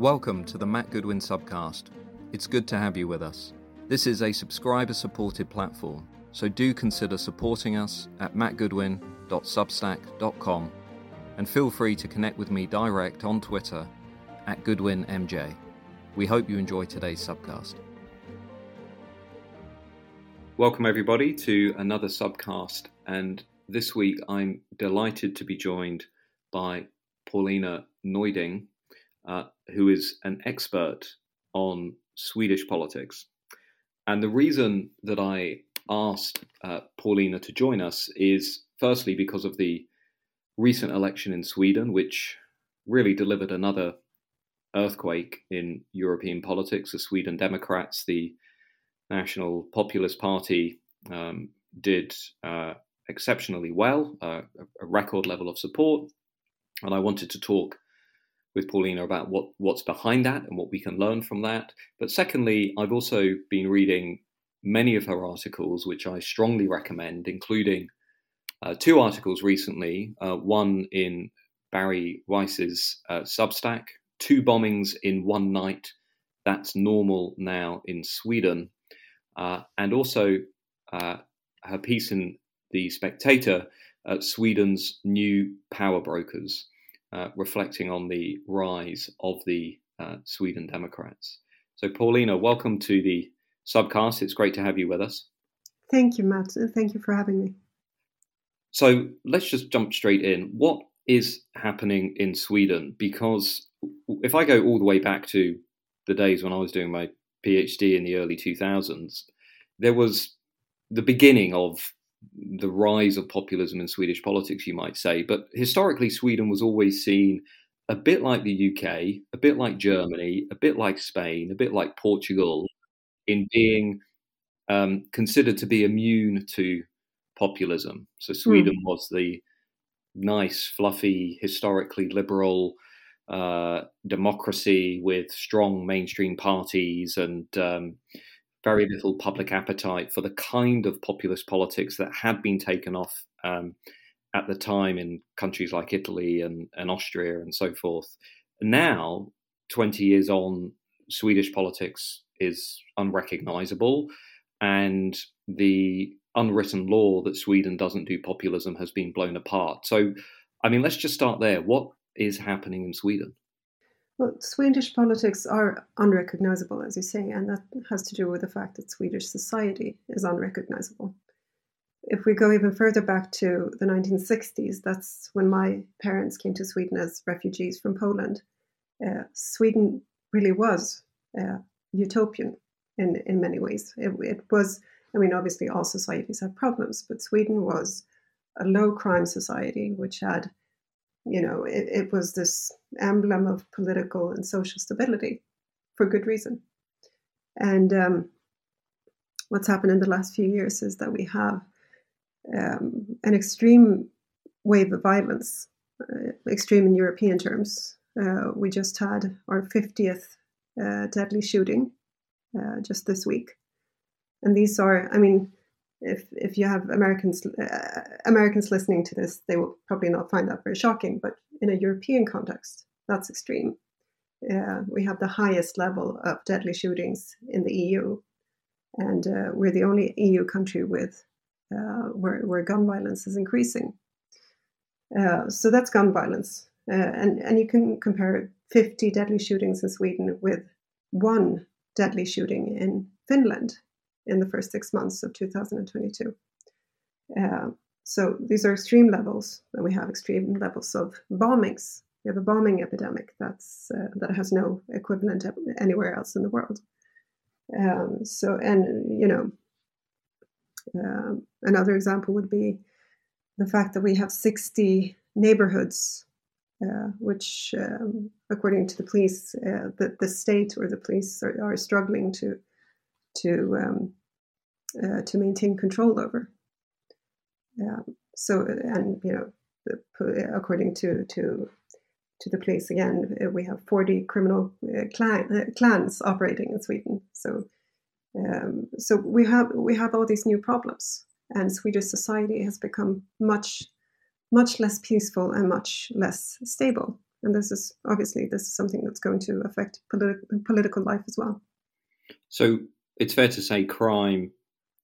Welcome to the Matt Goodwin Subcast. It's good to have you with us. This is a subscriber supported platform, so do consider supporting us at mattgoodwin.substack.com and feel free to connect with me direct on Twitter at GoodwinMJ. We hope you enjoy today's subcast. Welcome, everybody, to another subcast. And this week I'm delighted to be joined by Paulina Neuding, uh, who is an expert on Swedish politics. And the reason that I asked uh, Paulina to join us is firstly because of the recent election in Sweden, which really delivered another earthquake in European politics. The Sweden Democrats, the National Populist Party, um, did uh, exceptionally well, uh, a record level of support. And I wanted to talk with Paulina about what, what's behind that and what we can learn from that. But secondly, I've also been reading many of her articles, which I strongly recommend, including uh, two articles recently uh, one in Bari Weiss's uh, Substack, Two Bombings in One Night. That's normal now in Sweden. Uh, and also uh, her piece in The Spectator, uh, Sweden's New Power Brokers, Uh, reflecting on the rise of the uh, Sweden Democrats. So, Paulina, welcome to the subcast. It's great to have you with us. Thank you, Matt. Thank you for having me. So let's just jump straight in. What is happening in Sweden? Because if I go all the way back to the days when I was doing my PhD in the early 2000s, there was the beginning of the rise of populism in Swedish politics, you might say. But historically, Sweden was always seen a bit like the UK, a bit like Germany, a bit like Spain, a bit like Portugal, in being um, considered to be immune to populism. So Sweden mm. was the nice, fluffy, historically liberal uh, democracy with strong mainstream parties and um, very little public appetite for the kind of populist politics that had been taken off um, at the time in countries like Italy and, and Austria and so forth. Now, 20 years on, Swedish politics is unrecognizable, and the unwritten law that Sweden doesn't do populism has been blown apart. So, I mean, let's just start there. What is happening in Sweden? Well, Swedish politics are unrecognizable, as you say, and that has to do with the fact that Swedish society is unrecognizable. If we go even further back to the 1960s, that's when my parents came to Sweden as refugees from Poland. Uh, Sweden really was uh, utopian in, in many ways. It, it was I mean, obviously, all societies have problems, but Sweden was a low crime society, which had, you know, it, it was this emblem of political and social stability for good reason. And um, what's happened in the last few years is that we have um, an extreme wave of violence, uh, extreme in European terms. Uh, we just had our 50th uh, deadly shooting uh, just this week and these are i mean if if you have americans uh, americans listening to this they will probably not find that very shocking but in a european context that's extreme. Uh, we have the highest level of deadly shootings in the eu and uh, we're the only eu country with uh, where, where gun violence is increasing. Uh, so that's gun violence. Uh, and and you can compare 50 deadly shootings in sweden with one deadly shooting in finland in the first six months of 2022. Uh, so these are extreme levels. And we have extreme levels of bombings. We have a bombing epidemic that's uh, that has no equivalent anywhere else in the world. Um, so, and you know, um, another example would be the fact that we have 60 neighborhoods, uh, which, um, according to the police, uh, the, the state or the police are, are struggling to to um, uh, to maintain control over. Um, so, and you know, according to to to the police, again, uh, we have forty criminal uh, clan, uh, clans operating in Sweden. So, um, so we have we have all these new problems, and Swedish society has become much much less peaceful and much less stable. And this is obviously this is something that's going to affect politi- political life as well. So it's fair to say crime,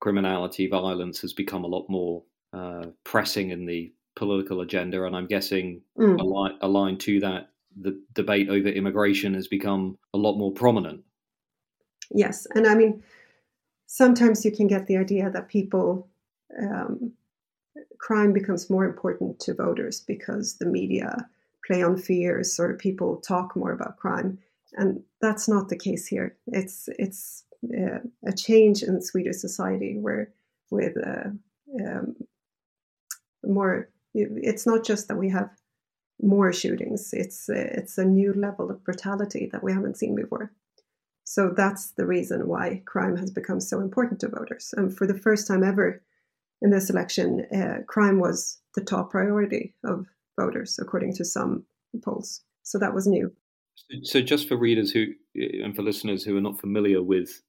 criminality, violence has become a lot more uh, pressing in the political agenda, and I'm guessing mm. aligned, aligned to that, the debate over immigration has become a lot more prominent. Yes, and I mean, sometimes you can get the idea that people um, crime becomes more important to voters because the media play on fears or people talk more about crime and that's not the case here it's it's uh, a change in swedish society where with uh, um, more it's not just that we have more shootings it's uh, it's a new level of brutality that we haven't seen before so that's the reason why crime has become so important to voters and for the first time ever in this election, uh, crime was the top priority of voters, according to some polls. So that was new. So, just for readers who and for listeners who are not familiar with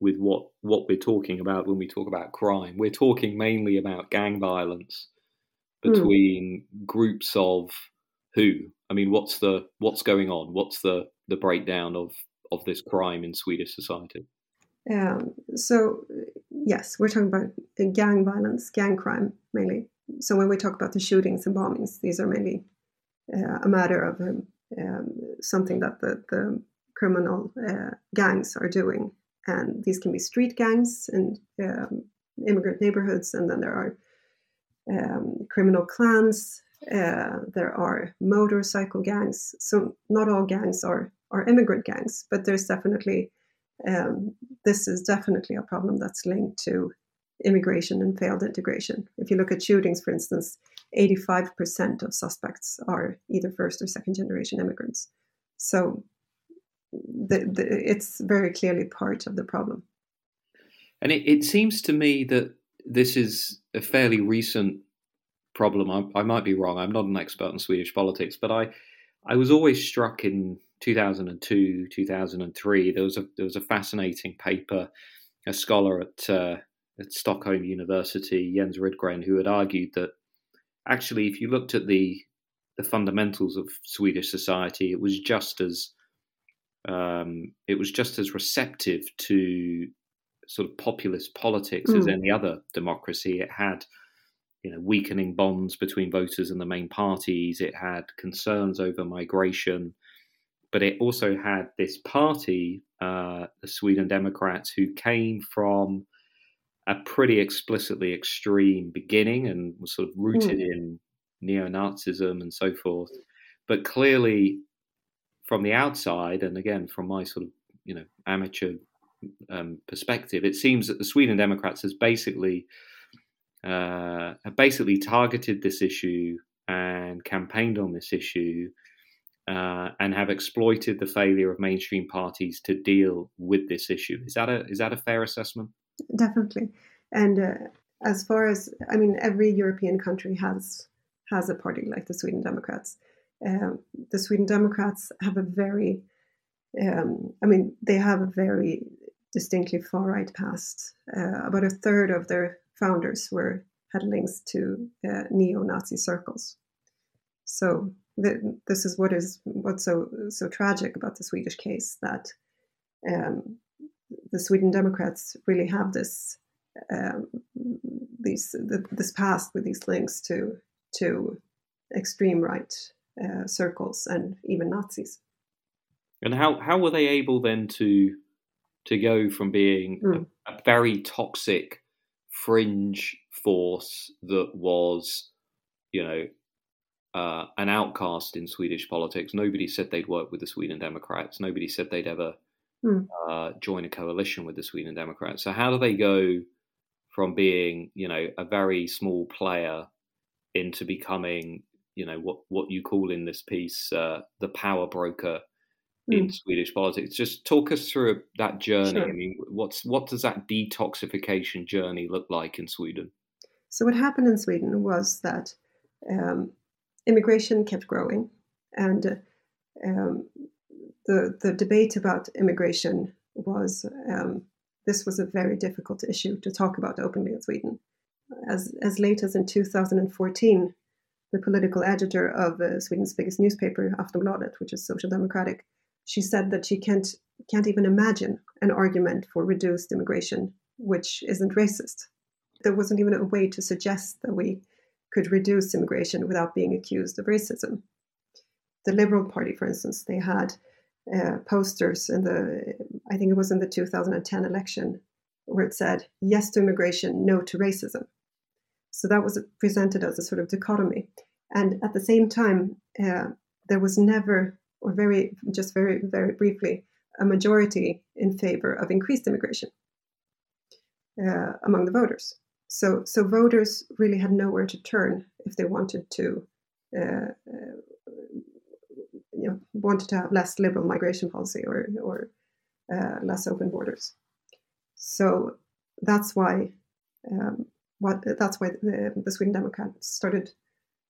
with what what we're talking about when we talk about crime, we're talking mainly about gang violence hmm. between mm. groups of who. I mean, what's the what's going on? What's the the breakdown of of this crime in Swedish society? Um, so yes, we're talking about gang violence, gang crime mainly. So when we talk about the shootings and bombings, these are mainly uh, a matter of um, um, something that the, the criminal uh, gangs are doing. And these can be street gangs in um, immigrant neighborhoods, and then there are um, criminal clans. Uh, there are motorcycle gangs. So not all gangs are are immigrant gangs, but there's definitely um, this is definitely a problem that's linked to immigration and failed integration. If you look at shootings, for instance, 85% of suspects are either first or second generation immigrants. So the, the, it's very clearly part of the problem. And it, it, seems to me that this is a fairly recent problem. I, I might be wrong. I'm not an expert in Swedish politics, but I, I was always struck in 2002, 2003, there was a there was a fascinating paper, a scholar at uh, at Stockholm University, Jens Rydgren, who had argued that actually, if you looked at the the fundamentals of Swedish society, it was just as um, it was just as receptive to sort of populist politics mm. as any other democracy. It had you know weakening bonds between voters and the main parties. It had concerns over migration but it also had this party, uh, the Sweden Democrats, who came from a pretty explicitly extreme beginning and was sort of rooted mm. in neo Nazism and so forth. But clearly, from the outside, and again, from my sort of you know amateur um, perspective, it seems that the Sweden Democrats has basically uh, have basically targeted this issue and campaigned on this issue uh, and have exploited the failure of mainstream parties to deal with this issue. Is that a is that a fair assessment? Definitely. And uh, as far as I mean, every European country has has a party like the Sweden Democrats. Uh, the Sweden Democrats have a very, um, I mean, they have a very distinctly far right past. Uh, about a third of their founders were had links to uh, neo-Nazi circles. So the, this is what is what's so so tragic about the Swedish case that um, the Sweden Democrats really have this um, these the, this past with these links to to extreme right uh, circles and even Nazis. And how how were they able then to to go from being mm. a, a very toxic fringe force that was, you know, uh, an outcast in Swedish politics. Nobody said they'd work with the Sweden Democrats. Nobody said they'd ever mm. uh, join a coalition with the Sweden Democrats. So how do they go from being, you know, a very small player into becoming, you know, what what you call in this piece uh, the power broker mm. in Swedish politics? Just talk us through that journey. Sure. I mean, what's what does that detoxification journey look like in Sweden? So what happened in Sweden was that. Um, immigration kept growing, and um, the the debate about immigration was um, this was a very difficult issue to talk about openly in Sweden. As as late as in 2014, the political editor of uh, Sweden's biggest newspaper, Aftonbladet, which is social democratic, she said that she can't can't even imagine an argument for reduced immigration which isn't racist. There wasn't even a way to suggest that we could reduce immigration without being accused of racism. The Liberal Party, for instance, they had uh, posters in the, I think it was in the 2010 election, where it said, yes to immigration, no to racism. So that was presented as a sort of dichotomy. And at the same time, uh, there was never, or very, just very, very briefly, a majority in favor of increased immigration uh, among the voters. So, so voters really had nowhere to turn if they wanted to, uh, uh, you know, wanted to have less liberal migration policy or or uh, less open borders. So that's why um, what that's why the, the Sweden Democrats started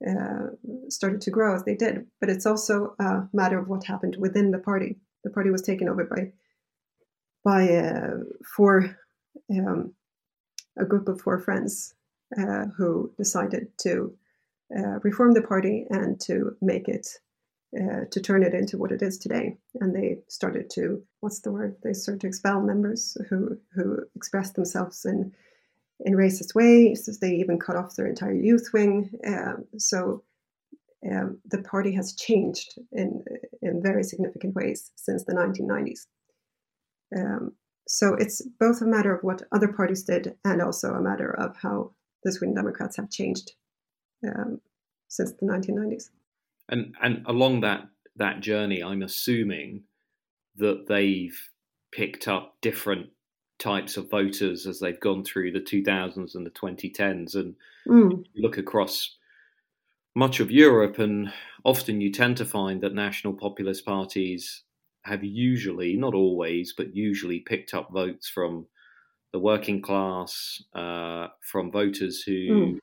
uh, started to grow as they did. But it's also a matter of what happened within the party. The party was taken over by by uh, four um, a group of four friends uh, who decided to uh, reform the party and to make it uh, to turn it into what it is today. And they started to what's the word? They started to expel members who who expressed themselves in in racist ways. They even cut off their entire youth wing. Um, so um, the party has changed in in very significant ways since the 1990s. Um, so it's both a matter of what other parties did and also a matter of how the Sweden Democrats have changed um, since the 1990s. And and along that that journey, I'm assuming that they've picked up different types of voters as they've gone through the 2000s and the 2010s, and mm. look across much of Europe, and often you tend to find that national populist parties have usually, not always, but usually picked up votes from the working class, uh, from voters who mm.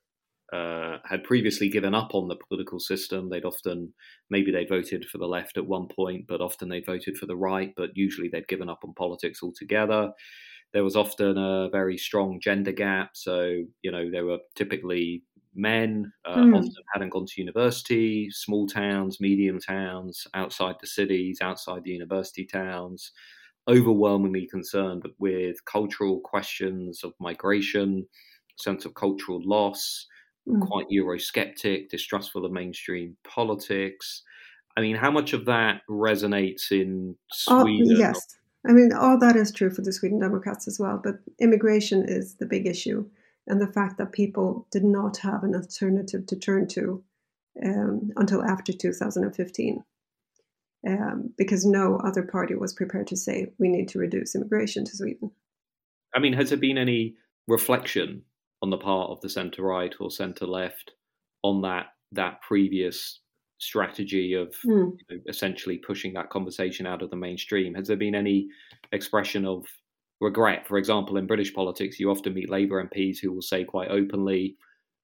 uh, had previously given up on the political system. They'd often, maybe they voted for the left at one point, but often they voted for the right, but usually they'd given up on politics altogether. There was often a very strong gender gap. So, you know, there were typically men, uh, mm. often hadn't gone to university, small towns, medium towns, outside the cities, outside the university towns, overwhelmingly concerned with cultural questions of migration, sense of cultural loss, mm. quite Eurosceptic, distrustful of mainstream politics. I mean, how much of that resonates in Sweden? Oh, yes. I mean, all that is true for the Sweden Democrats as well, but immigration is the big issue and the fact that people did not have an alternative to turn to um, until after 2015. Um, because no other party was prepared to say we need to reduce immigration to Sweden. I mean, has there been any reflection on the part of the centre right or centre left on that that previous strategy of mm. you know, essentially pushing that conversation out of the mainstream? Has there been any expression of regret. For example, in British politics, you often meet Labour MPs who will say quite openly,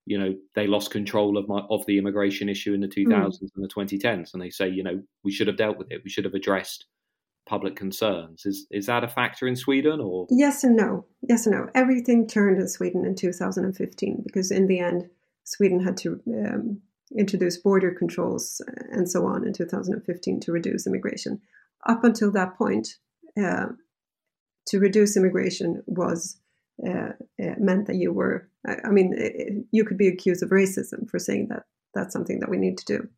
you know, they lost control of my of the immigration issue in the 2000s mm. and the 2010s, and they say, you know, we should have dealt with it. We should have addressed public concerns. Is is that a factor in Sweden or? Yes and no. Yes and no. Everything turned in Sweden in 2015 because in the end, Sweden had to. Um, introduce border controls and so on in 2015 to reduce immigration. Up until that point, uh, to reduce immigration was uh, uh, meant that you were, I, I mean, it, you could be accused of racism for saying that that's something that we need to do.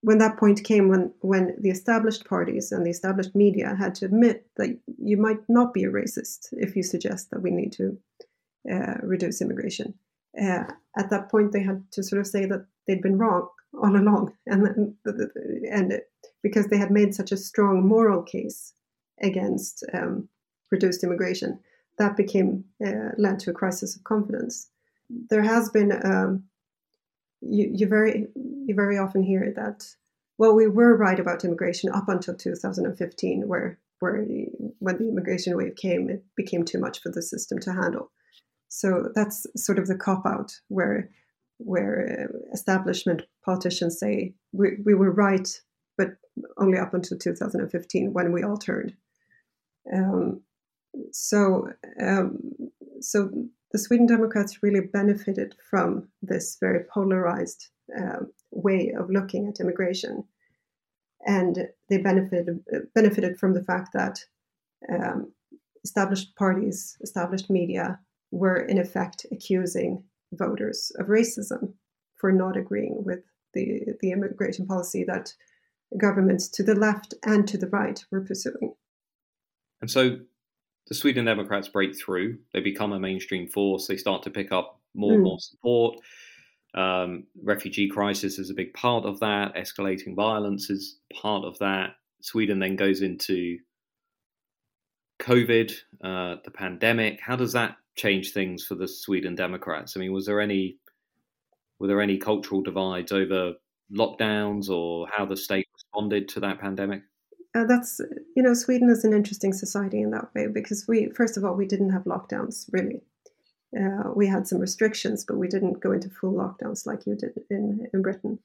When that point came, when when the established parties and the established media had to admit that you might not be a racist if you suggest that we need to uh, reduce immigration, uh, at that point they had to sort of say that they'd been wrong all along, and and because they had made such a strong moral case against um, reduced immigration, that became uh, led to a crisis of confidence. There has been um, you, you very you very often hear that well we were right about immigration up until 2015 where where when the immigration wave came it became too much for the system to handle. So that's sort of the cop out where where uh, establishment politicians say we, we were right but only up until 2015 when we all turned. Um, so um, so the Sweden Democrats really benefited from this very polarized uh, way of looking at immigration, and they benefited benefited from the fact that um, established parties, established media were in effect accusing voters of racism for not agreeing with the, the immigration policy that governments to the left and to the right were pursuing. And so the Sweden Democrats break through, they become a mainstream force, they start to pick up more mm. and more support. Um, refugee crisis is a big part of that. Escalating violence is part of that. Sweden then goes into COVID, uh, the pandemic. How does that change things for the Sweden Democrats? I mean, was there any were there any cultural divides over lockdowns or how the state responded to that pandemic? Uh, that's you know Sweden is an interesting society in that way because we first of all we didn't have lockdowns really. Uh, we had some restrictions, but we didn't go into full lockdowns like you did in in Britain.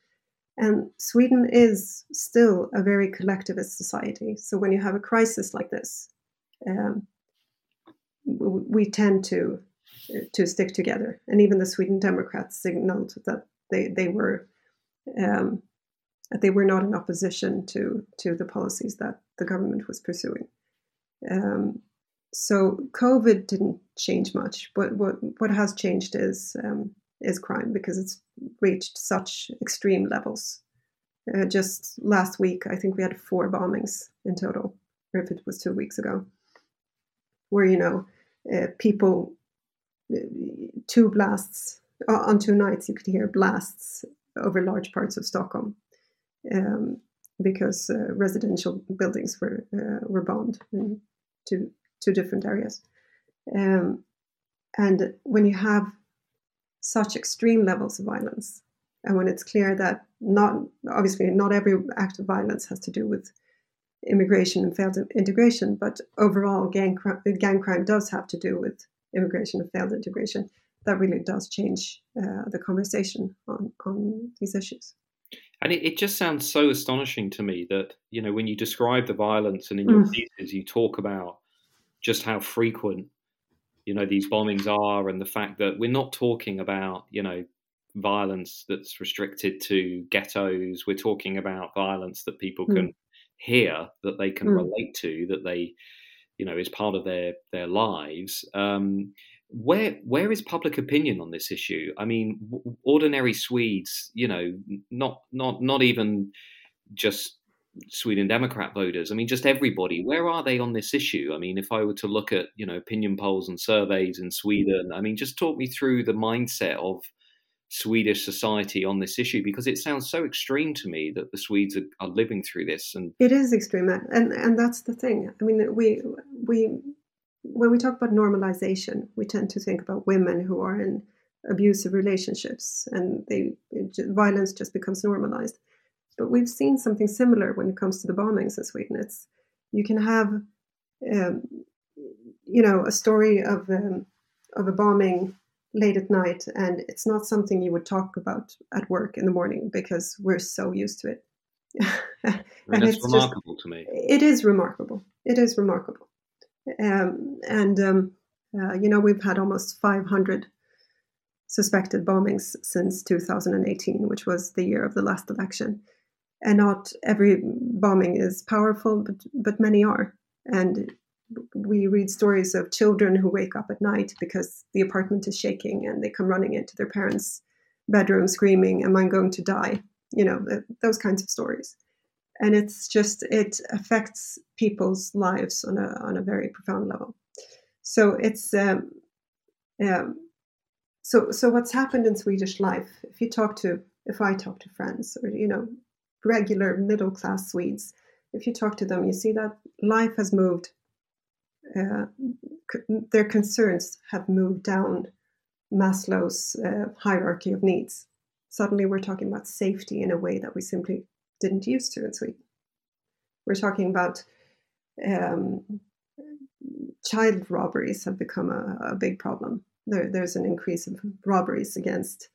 And Sweden is still a very collectivist society. So when you have a crisis like this, um, we tend to to stick together. And even the Sweden Democrats signaled that they they were um, that they were not in opposition to to the policies that the government was pursuing. Um, so COVID didn't change much, but what what has changed is um, is crime because it's reached such extreme levels. Uh, just last week, I think we had four bombings in total, or if it was two weeks ago, where you know people two blasts uh, on two nights you could hear blasts over large parts of Stockholm um, because uh, residential buildings were uh, were bombed in two two different areas. Um, and when you have such extreme levels of violence, and when it's clear that not obviously not every act of violence has to do with immigration and failed integration, but overall gang, gang crime does have to do with immigration and failed integration. That really does change uh, the conversation on, on these issues. And it, it, just sounds so astonishing to me that, you know, when you describe the violence and in your mm. thesis you talk about just how frequent, you know, these bombings are and the fact that we're not talking about, you know, violence that's restricted to ghettos. We're talking about violence that people mm. Hear, that they can mm. relate to, that they, you know, is part of their their lives. Um, where where is public opinion on this issue? I mean, ordinary Swedes, you know, not not not even just Sweden Democrat voters. I mean, just everybody. Where are they on this issue? I mean, if I were to look at you know opinion polls and surveys in Sweden, I mean, just talk me through the mindset of Swedish society on this issue because it sounds so extreme to me that the Swedes are, are living through this. And it is extreme, and and that's the thing. I mean, we we when we talk about normalization, we tend to think about women who are in abusive relationships, and they violence just becomes normalized. But we've seen something similar when it comes to the bombings in Sweden. It's you can have, um, you know, a story of um, of a bombing late at night and it's not something you would talk about at work in the morning because we're so used to it. And, and it's remarkable just, to me. It is remarkable. It is remarkable. Um, and um, uh, you know we've had almost 500 suspected bombings since 2018 which was the year of the last election. And not every bombing is powerful but but many are. And we read stories of children who wake up at night because the apartment is shaking and they come running into their parents' bedroom screaming, Am I going to die? You know, those kinds of stories. And it's just, it affects people's lives on a, on a very profound level. So it's, um, um, so, so what's happened in Swedish life, if you talk to, if I talk to friends or, you know, regular middle class Swedes, if you talk to them, you see that life has moved uh, their concerns have moved down Maslow's uh, hierarchy of needs. Suddenly, we're talking about safety in a way that we simply didn't used to in Sweden. We're talking about um, child robberies have become a, a big problem. There, there's an increase of robberies against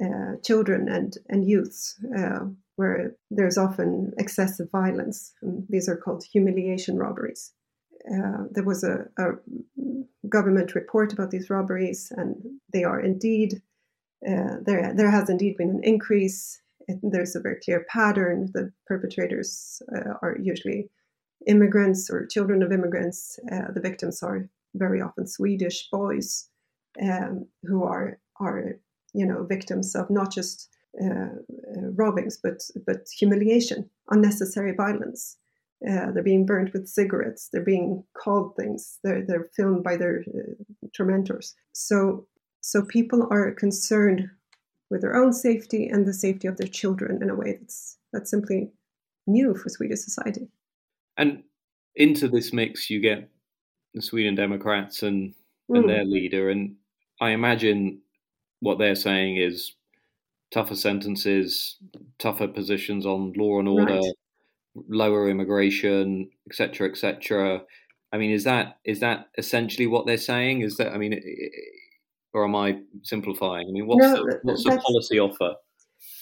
uh, children and and youths, uh, where there's often excessive violence. And these are called humiliation robberies uh, there was a, a, government report about these robberies, and they are indeed uh, there. There has indeed been an increase there's a very clear pattern. The perpetrators uh, are usually immigrants or children of immigrants. Uh, the victims are very often Swedish boys um, who are are you know victims of not just uh, robbings but but humiliation, unnecessary violence. Uh, they're being burnt with cigarettes. They're being called things. They're they're filmed by their uh, tormentors. So so people are concerned with their own safety and the safety of their children in a way that's that's simply new for Swedish society. And into this mix, you get the Sweden Democrats and and mm. their leader, and I imagine what they're saying is tougher sentences, tougher positions on law and order, right. Lower immigration, etc., etc. I mean, is that is that essentially what they're saying? Is that I mean, or am I simplifying? I mean, what's no, the, what's the policy offer?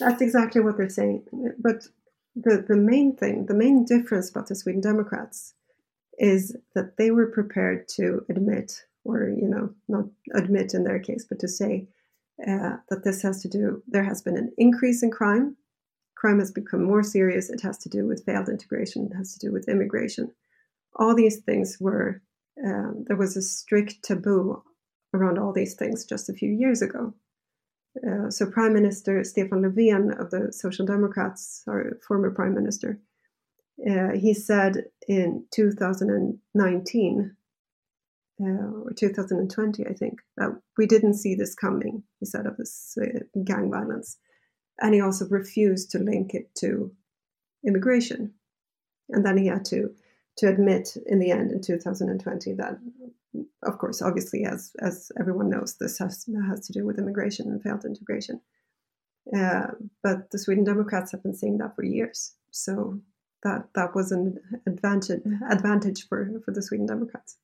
That's exactly what they're saying. But the the main thing, the main difference about the Sweden Democrats is that they were prepared to admit, or you know, not admit in their case, but to say uh, that this has to do. There has been an increase in crime. Crime has become more serious. It has to do with failed integration. It has to do with immigration. All these things were. Um, there was a strict taboo around all these things just a few years ago. Uh, so Prime Minister Stefan Löfven of the Social Democrats, our former Prime Minister, uh, he said in 2019 uh, or 2020, I think, that we didn't see this coming. He said of this uh, gang violence, and he also refused to link it to immigration. And then he had to to admit in the end in 2020 that, of course, obviously, as as everyone knows, this has has to do with immigration and failed integration. Uh, but the Sweden Democrats have been saying that for years. So that that was an advantage advantage for for the Sweden Democrats.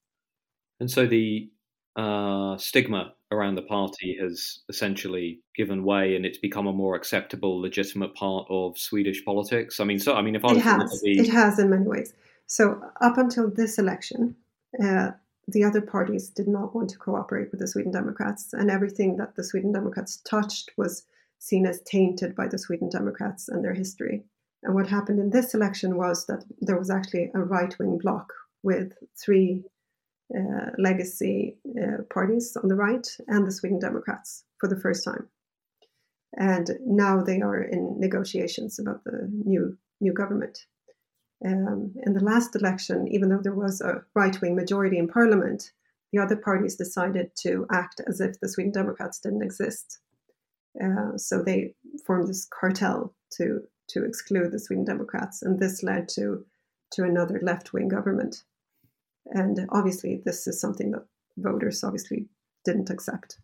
And so the uh, stigma around the party has essentially given way, and it's become a more acceptable, legitimate part of Swedish politics. I mean, so I mean, if I it has, the... it has in many ways. So up until this election, uh, the other parties did not want to cooperate with the Sweden Democrats, and everything that the Sweden Democrats touched was seen as tainted by the Sweden Democrats and their history. And what happened in this election was that there was actually a right wing bloc with three legacy uh, parties on the right and the Sweden Democrats for the first time. And now they are in negotiations about the new new government. Um, in the last election, even though there was a right wing majority in parliament, the other parties decided to act as if the Sweden Democrats didn't exist. Uh, so they formed this cartel to to exclude the Sweden Democrats, and this led to to another left wing government. And obviously, this is something that voters obviously didn't accept.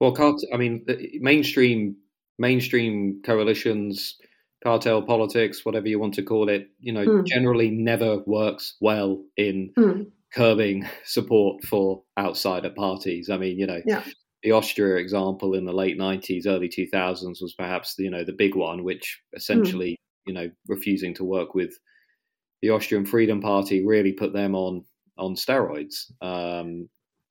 Well, cart- I mean, mainstream mainstream coalitions, cartel politics, whatever you want to call it, you know, mm. generally never works well in mm. curbing support for outsider parties. I mean, you know, yeah the Austria example in the late 90s, early 2000s was perhaps you know the big one, which essentially mm. you know refusing to work with the Austrian Freedom Party really put them on on steroids. Um,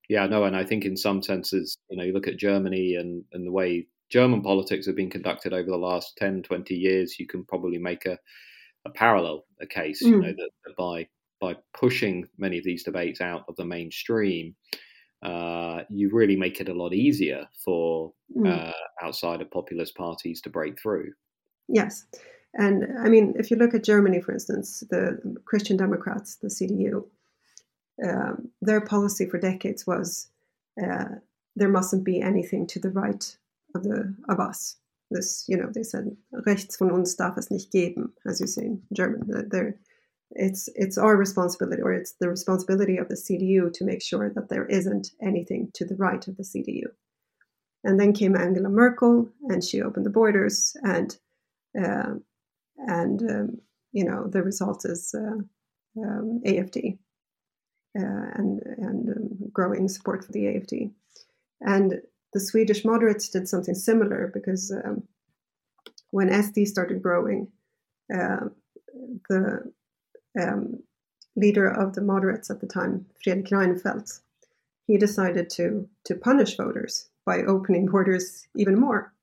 yeah, no, and I think in some senses, you know, you look at Germany and and the way German politics have been conducted over the last 10, 20 years, you can probably make a, a parallel a case, mm. you know, that, that by by pushing many of these debates out of the mainstream, uh, you really make it a lot easier for mm. uh, outside of populist parties to break through. Yes. And I mean, if you look at Germany, for instance, the Christian Democrats, the CDU, um, their policy for decades was uh, there mustn't be anything to the right of the of us. This, you know, they said rechts von uns darf es nicht geben, as you say in German. They're it's it's our responsibility or it's the responsibility of the CDU to make sure that there isn't anything to the right of the CDU. And then came Angela Merkel, and she opened the borders, and uh, and um, you know the result is uh, um, AFD uh, and and um, growing support for the AFD. And the Swedish moderates did something similar because um, when SD started growing, uh, the um, leader of the moderates at the time, Fredrik Reinfeldt, he decided to to punish voters by opening borders even more.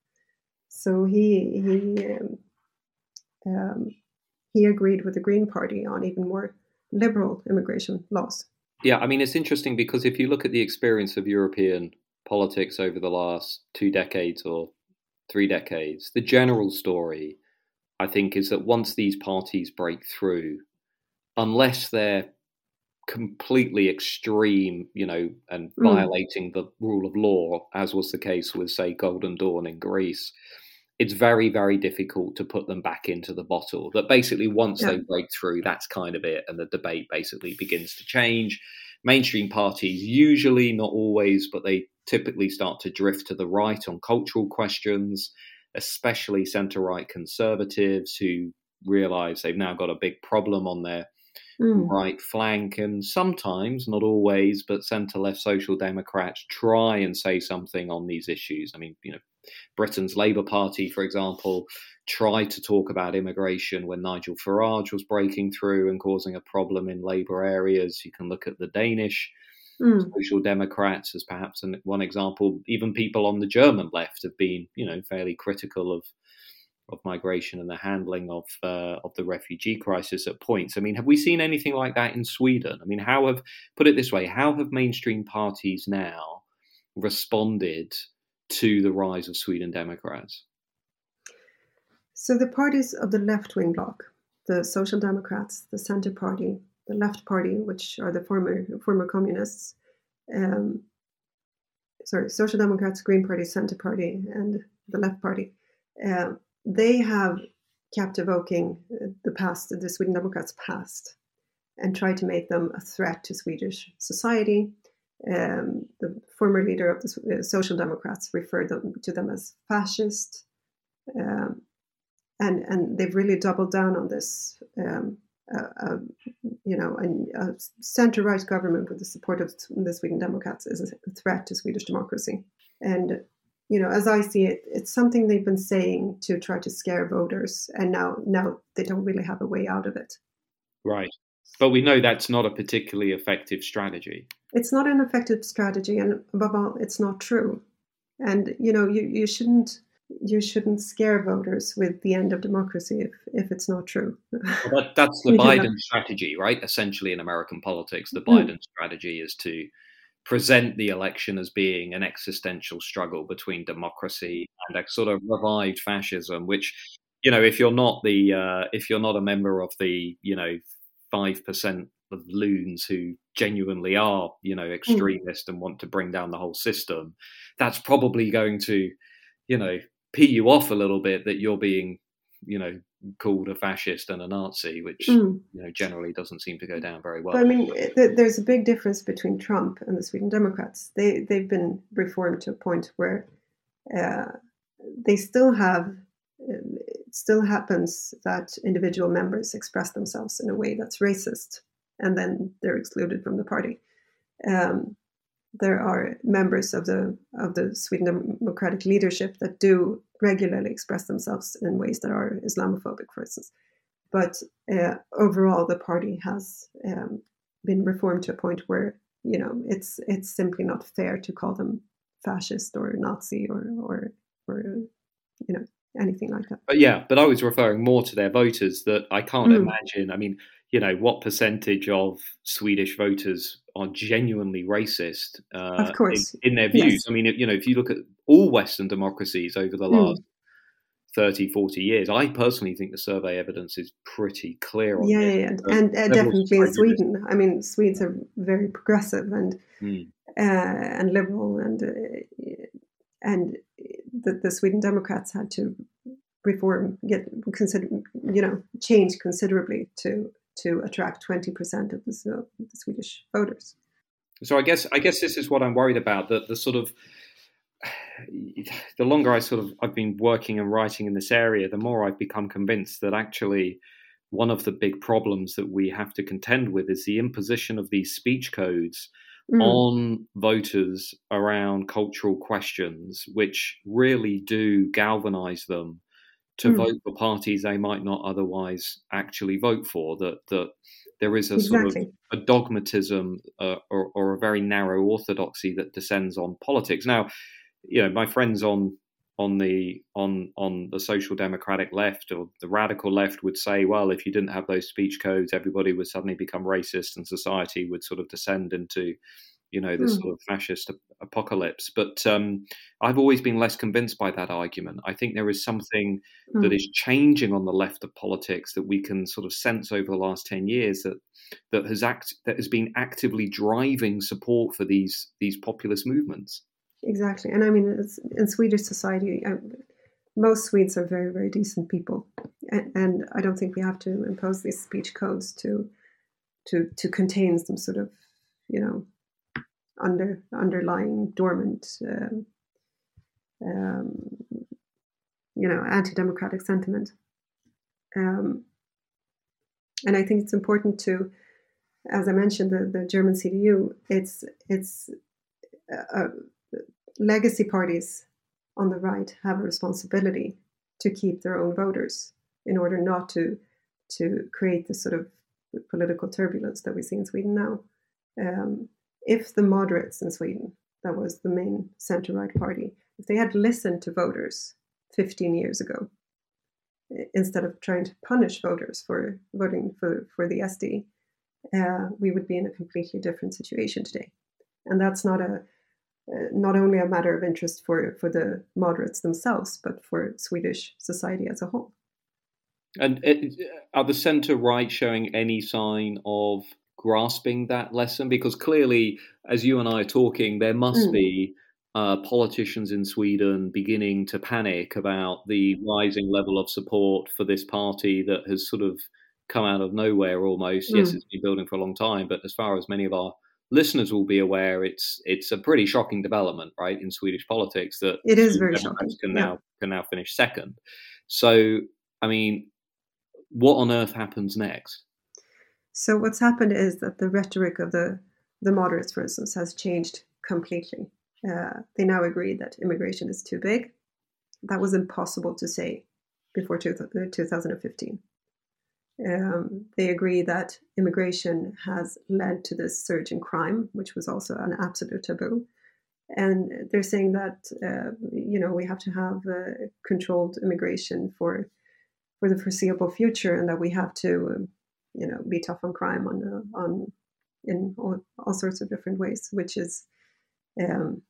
So he he um, he agreed with the Green Party on even more liberal immigration laws. Yeah, I mean it's interesting because if you look at the experience of European politics over the last two decades or three decades, the general story, I think, is that once these parties break through, unless they're completely extreme, you know, and mm. violating the rule of law, as was the case with, say, Golden Dawn in Greece, it's very, very difficult to put them back into the bottle. That basically, once yeah. they break through, that's kind of it, and the debate basically begins to change. Mainstream parties, usually, not always, but they typically start to drift to the right on cultural questions, especially centre right conservatives who realize they've now got a big problem on their mm. right flank. And sometimes, not always, but centre left social democrats try and say something on these issues. I mean, you know, Britain's Labour Party, for example, tried to talk about immigration when Nigel Farage was breaking through and causing a problem in Labour areas. You can look at the Danish mm. social democrats as perhaps an, one example. Even people on the German left have been, you know, fairly critical of of migration and the handling of uh, of the refugee crisis at points. I mean, have we seen anything like that in Sweden? I mean, how have put it this way? How have mainstream parties now responded to the rise of Sweden Democrats? So the parties of the left wing bloc, the Social Democrats, the Centre Party, the Left Party, which are the former former communists, um, sorry, Social Democrats, Green Party, Centre Party, and the Left Party. Uh, they have kept evoking the past, the Sweden Democrats' past, and tried to make them a threat to Swedish society. Um, the former leader of the uh, Social Democrats referred them, to them as fascist, um, and and they've really doubled down on this. Um, uh, you know, a, a center-right government with the support of the Sweden Democrats is a threat to Swedish democracy, and you know, as I see it, it's something they've been saying to try to scare voters, and now now they don't really have a way out of it. Right, but we know that's not a particularly effective strategy. It's not an effective strategy, and above all, it's not true. And you know, you, you shouldn't you shouldn't scare voters with the end of democracy if, if it's not true. well, that, that's the Biden strategy, right? Essentially, in American politics, the Biden mm. strategy is to present the election as being an existential struggle between democracy and a sort of revived fascism, which you know, if you're not the uh, if you're not a member of the you know five percent of loons who genuinely are you know hmm. extremist and want to bring down the whole system, that's probably going to you know pee you off a little bit that you're being you know called a fascist and a Nazi, which mm. you know generally doesn't seem to go down very well. But, I mean, there's a big difference between Trump and the Sweden Democrats. They they've been reformed to a point where uh, they still have. It still happens that individual members express themselves in a way that's racist, and then they're excluded from the party. Um, there are members of the of the Sweden Democratic leadership that do regularly express themselves in ways that are Islamophobic, for instance. But uh, overall, the party has um, been reformed to a point where you know it's it's simply not fair to call them fascist or Nazi or or or you know anything like that. But yeah, but I was referring more to their voters that I can't mm. imagine. I mean, you know, what percentage of Swedish voters are genuinely racist uh, of course. In, in their views? Yes. I mean, you know, if you look at all Western democracies over the hmm. last mm. 30, 40 years, I personally think the survey evidence is pretty clear on Yeah, yeah, yeah. and uh, definitely in Sweden. I mean, Swedes are very progressive and mm. uh, and liberal, and uh, and the, the Sweden Democrats had to reform, get consider, you know, change considerably to to attract 20% of the, the, Swedish voters. So I guess I guess this is what I'm worried about that the sort of the longer I sort of I've been working and writing in this area, the more I've become convinced that actually one of the big problems that we have to contend with is the imposition of these speech codes mm. on voters around cultural questions, which really do galvanize them to mm. vote for parties they might not otherwise actually vote for. That that there is a exactly. sort of a dogmatism uh, or, or, a very narrow orthodoxy that descends on politics. Now, you know, my friends on on the on on the social democratic left or the radical left would say, well, if you didn't have those speech codes, everybody would suddenly become racist, and society would sort of descend into, you know, this mm. sort of fascist apocalypse. But um, I've always been less convinced by that argument. I think there is something mm. that is changing on the left of politics that we can sort of sense over the last ten years that that has act that has been actively driving support for these these populist movements. Exactly, and I mean, in Swedish society, I, most Swedes are very, very decent people, and, and, I don't think we have to impose these speech codes to to to contain some sort of, you know, under underlying dormant, um, um, you know, anti-democratic sentiment. Um, and I think it's important to, as I mentioned, the, the German CDU. It's it's a, legacy parties on the right have a responsibility to keep their own voters in order not to to create the sort of political turbulence that we see in Sweden now. Um, if the moderates in Sweden, that was the main center right party, if they had listened to voters 15 years ago, instead of trying to punish voters for voting for, for the SD, uh, we would be in a completely different situation today. And that's not a uh, not only a matter of interest for, for the moderates themselves, but for Swedish society as a whole. And uh, are the centre right showing any sign of grasping that lesson? Because clearly, as you and I are talking, there must mm. be uh, politicians in Sweden beginning to panic about the rising level of support for this party that has sort of come out of nowhere almost. Mm. Yes, it's been building for a long time, but as far as many of our listeners will be aware it's it's a pretty shocking development, right, in Swedish politics that it is very shocking. Can yeah. now can now finish second. So, I mean, what on earth happens next? So, what's happened is that the rhetoric of the the moderates, for instance, has changed completely. Uh, they now agree that immigration is too big. That was impossible to say before 2015. Um, they agree that immigration has led to this surge in crime, which was also an absolute taboo. And they're saying that uh, you know we have to have uh, controlled immigration for for the foreseeable future, and that we have to um, you know be tough on crime on uh, on in all, all, sorts of different ways, which is um,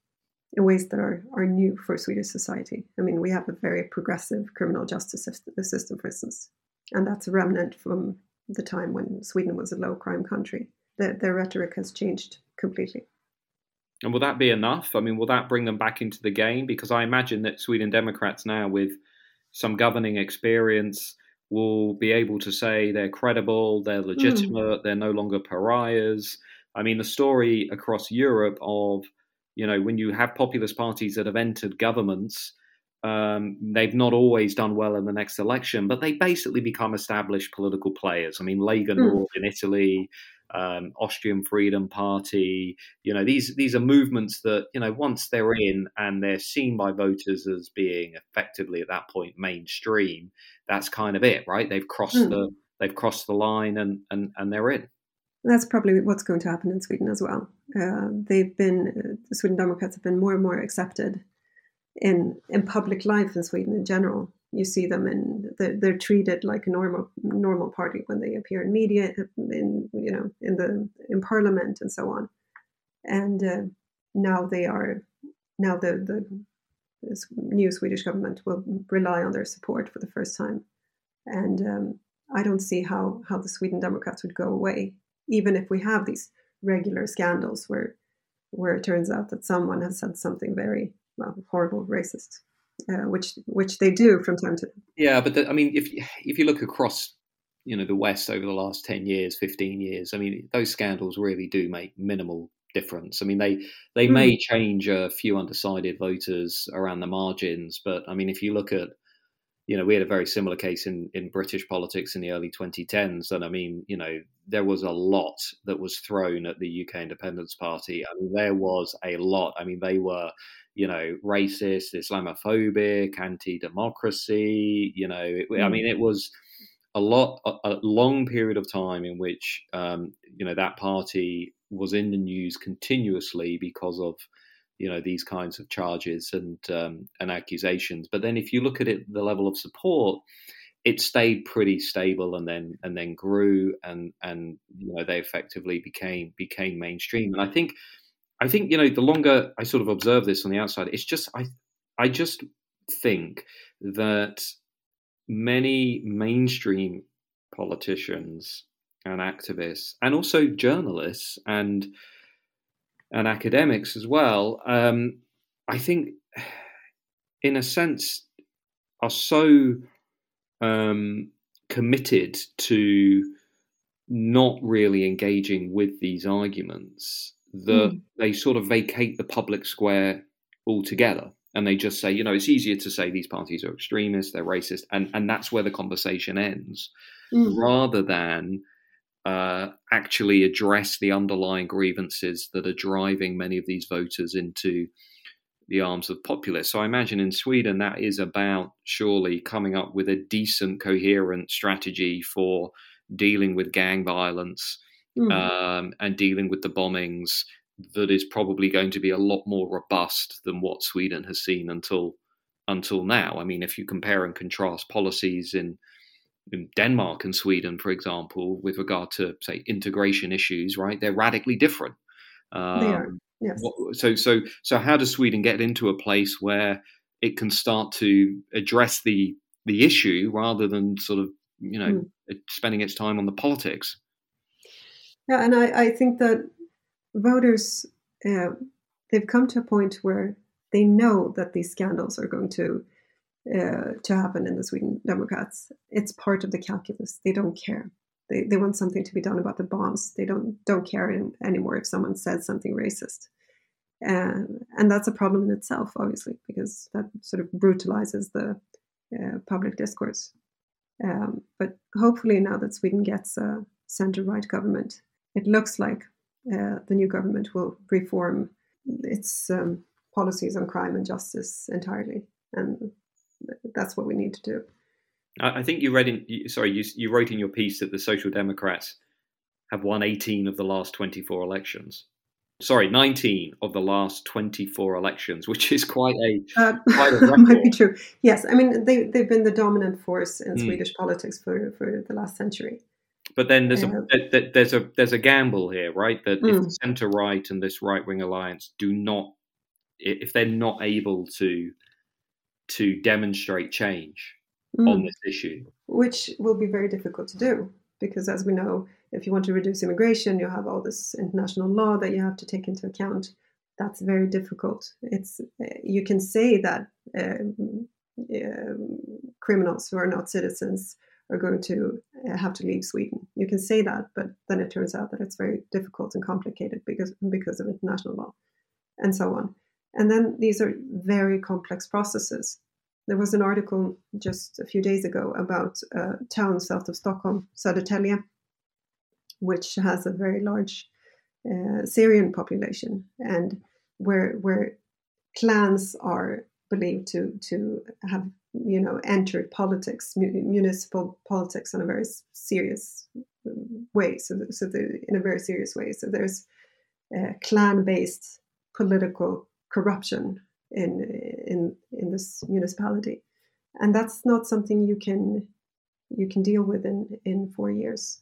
in ways that are, are new for Swedish society. I mean, we have a very progressive criminal justice system, for instance, and that's a remnant from the time when Sweden was a low crime country. Their, their rhetoric has changed completely. And will that be enough? I mean, will that bring them back into the game? Because I imagine that Sweden Democrats now, with some governing experience, will be able to say they're credible, they're hmm. legitimate, mm. they're no longer pariahs. I mean, the story across Europe of, you know, when you have populist parties that have entered governments um, they've not always done well in the next election, but they basically become established political players. I mean, Lega mm. Nord in Italy, um, Austrian Freedom Party. You know, these these are movements that you know once they're in and they're seen by voters as being effectively at that point mainstream. That's kind of it, right? They've crossed mm. the they've crossed the line and and and they're in. That's probably what's going to happen in Sweden as well. Uh, they've been uh, the Sweden Democrats have been more and more accepted in in public life in Sweden in general. You see them and they're, they're, treated like a normal normal party when they appear in media, in you know, in the in parliament and so on. And uh, now they are now the the new Swedish government will rely on their support for the first time, and um, I don't see how how the Sweden Democrats would go away, even if we have these regular scandals where where it turns out that someone has said something very well, horrible racist, uh, which which they do from time to time. Yeah, but the, I mean, if if you look across, you know, the West over the last ten years, fifteen years, I mean, those scandals really do make minimal difference. I mean, they they mm. may change a few undecided voters around the margins, but I mean, if you look at you know, we had a very similar case in, in British politics in the early 2010s. And I mean, you know, there was a lot that was thrown at the UK Independence Party. I mean, there was a lot. I mean, they were, you know, racist, Islamophobic, anti-democracy. You know, it. I mean, it was a lot, a, a, long period of time in which, um, you know, that party was in the news continuously because of you know these kinds of charges and um, and accusations. But then if you look at it, the level of support, it stayed pretty stable and then and then grew and and you know they effectively became became mainstream. And I think I think you know the longer I sort of observe this on the outside, it's just I I just think that many mainstream politicians and activists and also journalists and and academics as well um, i think in a sense are so um, committed to not really engaging with these arguments that mm. they sort of vacate the public square altogether and they just say, you know, it's easier to say these parties are extremists, they're racist, and, and that's where the conversation ends, mm. rather than uh, actually address the underlying grievances that are driving many of these voters into the arms of populists. So I imagine in Sweden that is about surely coming up with a decent, coherent strategy for dealing with gang violence mm. um, and dealing with the bombings that is probably going to be a lot more robust than what Sweden has seen until until now. I mean, if you compare and contrast policies in, in Denmark and Sweden, for example, with regard to say integration issues, right, they're radically different. Um, they are. Um, yes. So so so how does Sweden get into a place where it can start to address the the issue rather than sort of you know mm. spending its time on the politics? Yeah, and I, I think that voters uh, they've come to a point where they know that these scandals are going to uh, to happen in the Sweden Democrats. It's part of the calculus. They don't care. They, they want something to be done about the bombs. They don't don't care anymore if someone says something racist, uh, and that's a problem in itself, obviously, because that sort of brutalizes the uh, public discourse. Um, but hopefully, now that Sweden gets a center right government, it looks like uh, the new government will reform its um, policies on crime and justice entirely, and that's what we need to do. I think you read in sorry you, you wrote in your piece that the Social Democrats have won 18 of the last 24 elections. Sorry, 19 of the last 24 elections, which is quite a uh, quite a record. might be true. Yes, I mean they they've been the dominant force in mm. Swedish politics for for the last century. But then there's a there's a there's a gamble here, right? That mm. if the centre right and this right wing alliance do not, if they're not able to to demonstrate change mm. on this issue, which will be very difficult to do, because as we know, if you want to reduce immigration, you have all this international law that you have to take into account. That's very difficult. It's you can say that uh, criminals who are not citizens are going to have to leave Sweden. You can say that, but then it turns out that it's very difficult and complicated because because of international law, and so on. And then these are very complex processes. There was an article just a few days ago about a town south of Stockholm, Södertälje, which has a very large uh, Syrian population, and where where clans are believed to to have you know entered politics, municipal politics, in a very serious way. So, so in a very serious way. So there's uh, clan-based political corruption in in in this municipality, and that's not something you can you can deal with in in four years.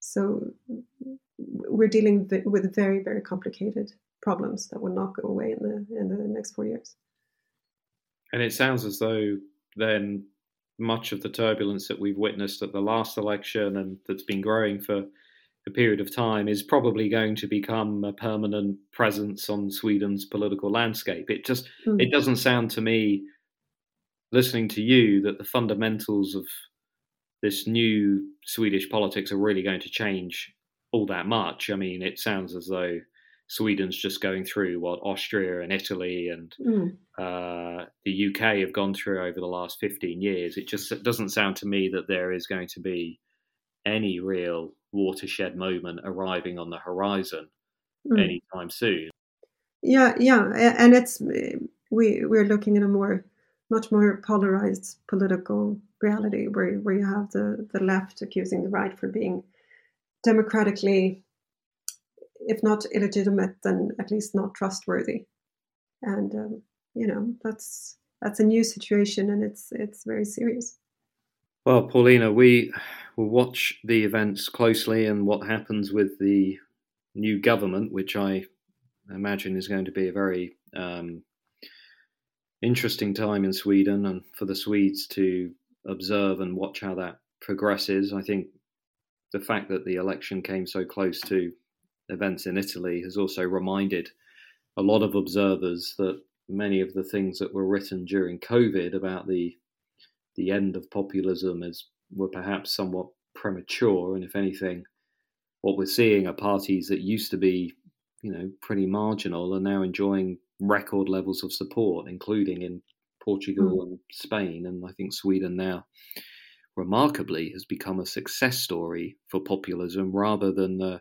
So we're dealing with very very complicated problems that will not go away in the in the next four years. And it sounds as though then much of the turbulence that we've witnessed at the last election and that's been growing for a period of time is probably going to become a permanent presence on Sweden's political landscape. It just mm. it doesn't sound to me listening to you that the fundamentals of this new Swedish politics are really going to change all that much. I mean, it sounds as though Sweden's just going through what Austria and Italy and mm. uh, the UK have gone through over the last 15 years. It just doesn't sound to me that there is going to be any real watershed moment arriving on the horizon mm. anytime soon. Yeah, yeah, and it's we we're looking at a more much more polarized political reality where where you have the the left accusing the right for being democratically if not illegitimate, then at least not trustworthy. and um, you know that's that's a new situation, and it's it's very serious. Well, Paulina, we will watch the events closely and what happens with the new government, which I imagine is going to be a very um, interesting time in Sweden and for the Swedes to observe and watch how that progresses. I think the fact that the election came so close to events in Italy has also reminded a lot of observers that many of the things that were written during COVID about the the end of populism as were perhaps somewhat premature, and if anything, what we're seeing are parties that used to be, you know, pretty marginal are now enjoying record levels of support, including in Portugal mm. and Spain, and I think Sweden now, remarkably, has become a success story for populism rather than the,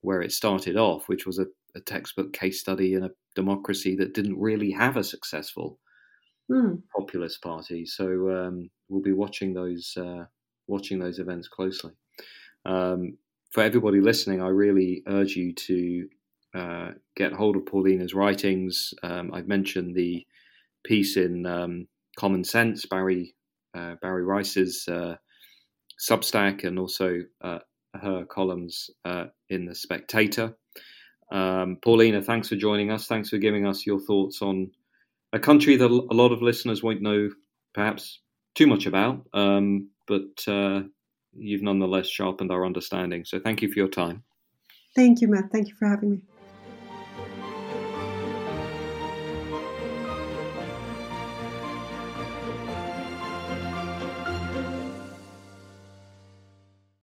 where it started off, which was a, a textbook case study in a democracy that didn't really have a successful mm. populist party. So um, we'll be watching those uh, watching those events closely. Um, for everybody listening, I really urge you to uh, get hold of Paulina's writings. Um, I've mentioned the piece in um, Common Sense, Bari uh, Bari Weiss's uh, Substack, and also uh, her columns uh, in the Spectator. Um, Paulina, thanks for joining us. Thanks for giving us your thoughts on a country that a lot of listeners won't know perhaps too much about, um, but uh, you've nonetheless sharpened our understanding. So thank you for your time. Thank you, Matt. Thank you for having me.